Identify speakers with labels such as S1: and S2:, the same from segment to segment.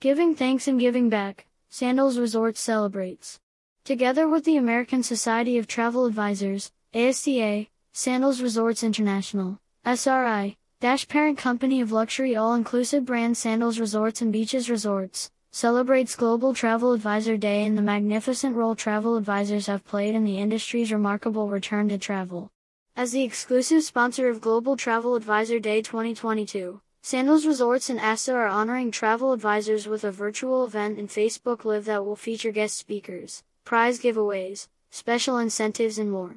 S1: Giving thanks and giving back, Sandals Resorts celebrates. Together with the American Society of Travel Advisors, ASTA, Sandals Resorts International, SRI, Dash parent company of luxury all-inclusive brand Sandals Resorts and Beaches Resorts, celebrates Global Travel Advisor Day and the magnificent role travel advisors have played in the industry's remarkable return to travel. As the exclusive sponsor of Global Travel Advisor Day 2022, Sandals Resorts and ASTA are honoring travel advisors with a virtual event and Facebook Live that will feature guest speakers, prize giveaways, special incentives and more.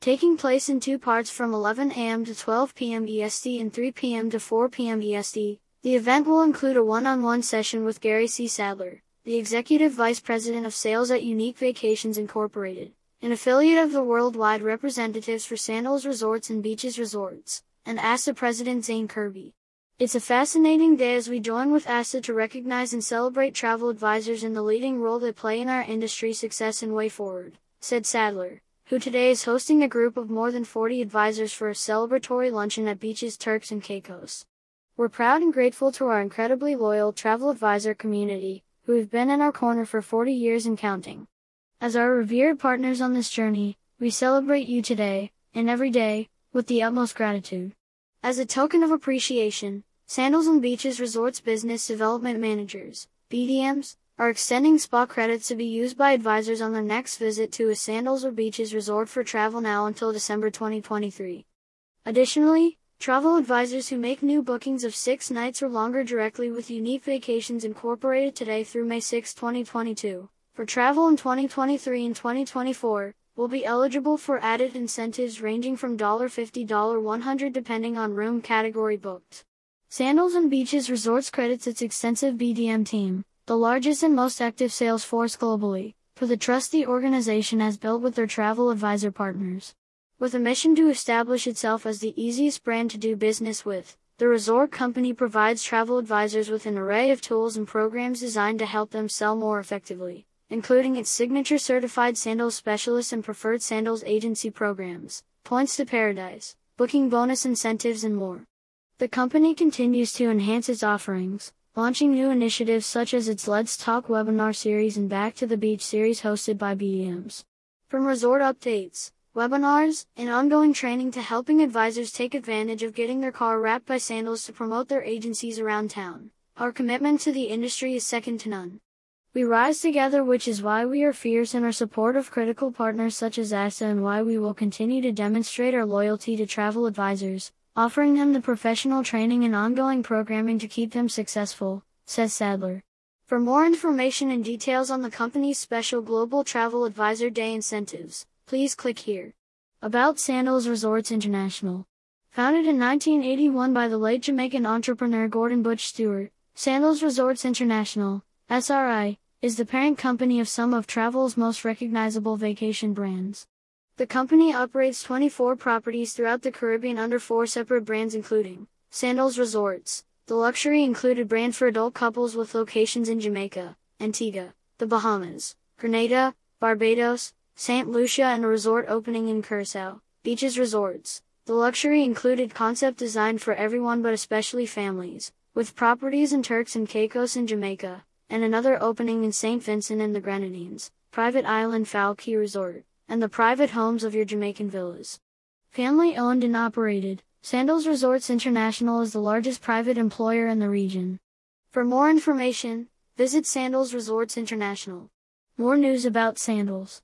S1: Taking place in two parts from 11 a.m. to 12 p.m. EST and 3 p.m. to 4 p.m. EST, the event will include a one-on-one session with Gary C. Sadler, the Executive Vice President of Sales at Unique Vacations Incorporated, an affiliate of the worldwide representatives for Sandals Resorts and Beaches Resorts, and ASTA President Zane Kirby. It's a fascinating day as we join with ASTA to recognize and celebrate travel advisors in the leading role they play in our industry success and way forward, said Sadler, who today is hosting a group of more than 40 advisors for a celebratory luncheon at Beaches Turks and Caicos. We're proud and grateful to our incredibly loyal travel advisor community, who have been in our corner for 40 years and counting. As our revered partners on this journey, we celebrate you today, and every day, with the utmost gratitude. As a token of appreciation, Sandals and Beaches Resorts Business Development Managers, BDMs, are extending spa credits to be used by advisors on their next visit to a Sandals or Beaches resort for travel now until December 2023. Additionally, Travel advisors who make new bookings of six nights or longer directly with Unique Vacations Incorporated today through May 6, 2022, for travel in 2023 and 2024, will be eligible for added incentives ranging from $50 to $100 depending on room category booked. Sandals and Beaches Resorts credits its extensive BDM team, the largest and most active sales force globally, for the trust the organization has built with their travel advisor partners. With a mission to establish itself as the easiest brand to do business with, the resort company provides travel advisors with an array of tools and programs designed to help them sell more effectively, including its signature certified sandals specialist and preferred sandals agency programs, points to paradise, booking bonus incentives and more. The company continues to enhance its offerings, launching new initiatives such as its Let's Talk webinar series and Back to the Beach series hosted by BDMs. From resort updates, webinars, and ongoing training to helping advisors take advantage of getting their car wrapped by sandals to promote their agencies around town. Our commitment to the industry is second to none. We rise together, which is why we are fierce in our support of critical partners such as ASTA and why we will continue to demonstrate our loyalty to travel advisors, offering them the professional training and ongoing programming to keep them successful, says Sadler. For more information and details on the company's special Global Travel Advisor Day incentives, please click here. About Sandals Resorts International. Founded in 1981 by the late Jamaican entrepreneur Gordon Butch Stewart, Sandals Resorts International, SRI, is the parent company of some of travel's most recognizable vacation brands. The company operates 24 properties throughout the Caribbean under four separate brands including Sandals Resorts, the luxury included brand for adult couples with locations in Jamaica, Antigua, the Bahamas, Grenada, Barbados, St. Lucia and a resort opening in Curacao, Beaches Resorts. The luxury included concept designed for everyone but especially families, with properties in Turks and Caicos in Jamaica, and another opening in St. Vincent and the Grenadines, private island Fowl Cay Resort, and the private homes of your Jamaican villas. Family owned and operated, Sandals Resorts International is the largest private employer in the region. For more information, visit Sandals Resorts International. More news about Sandals.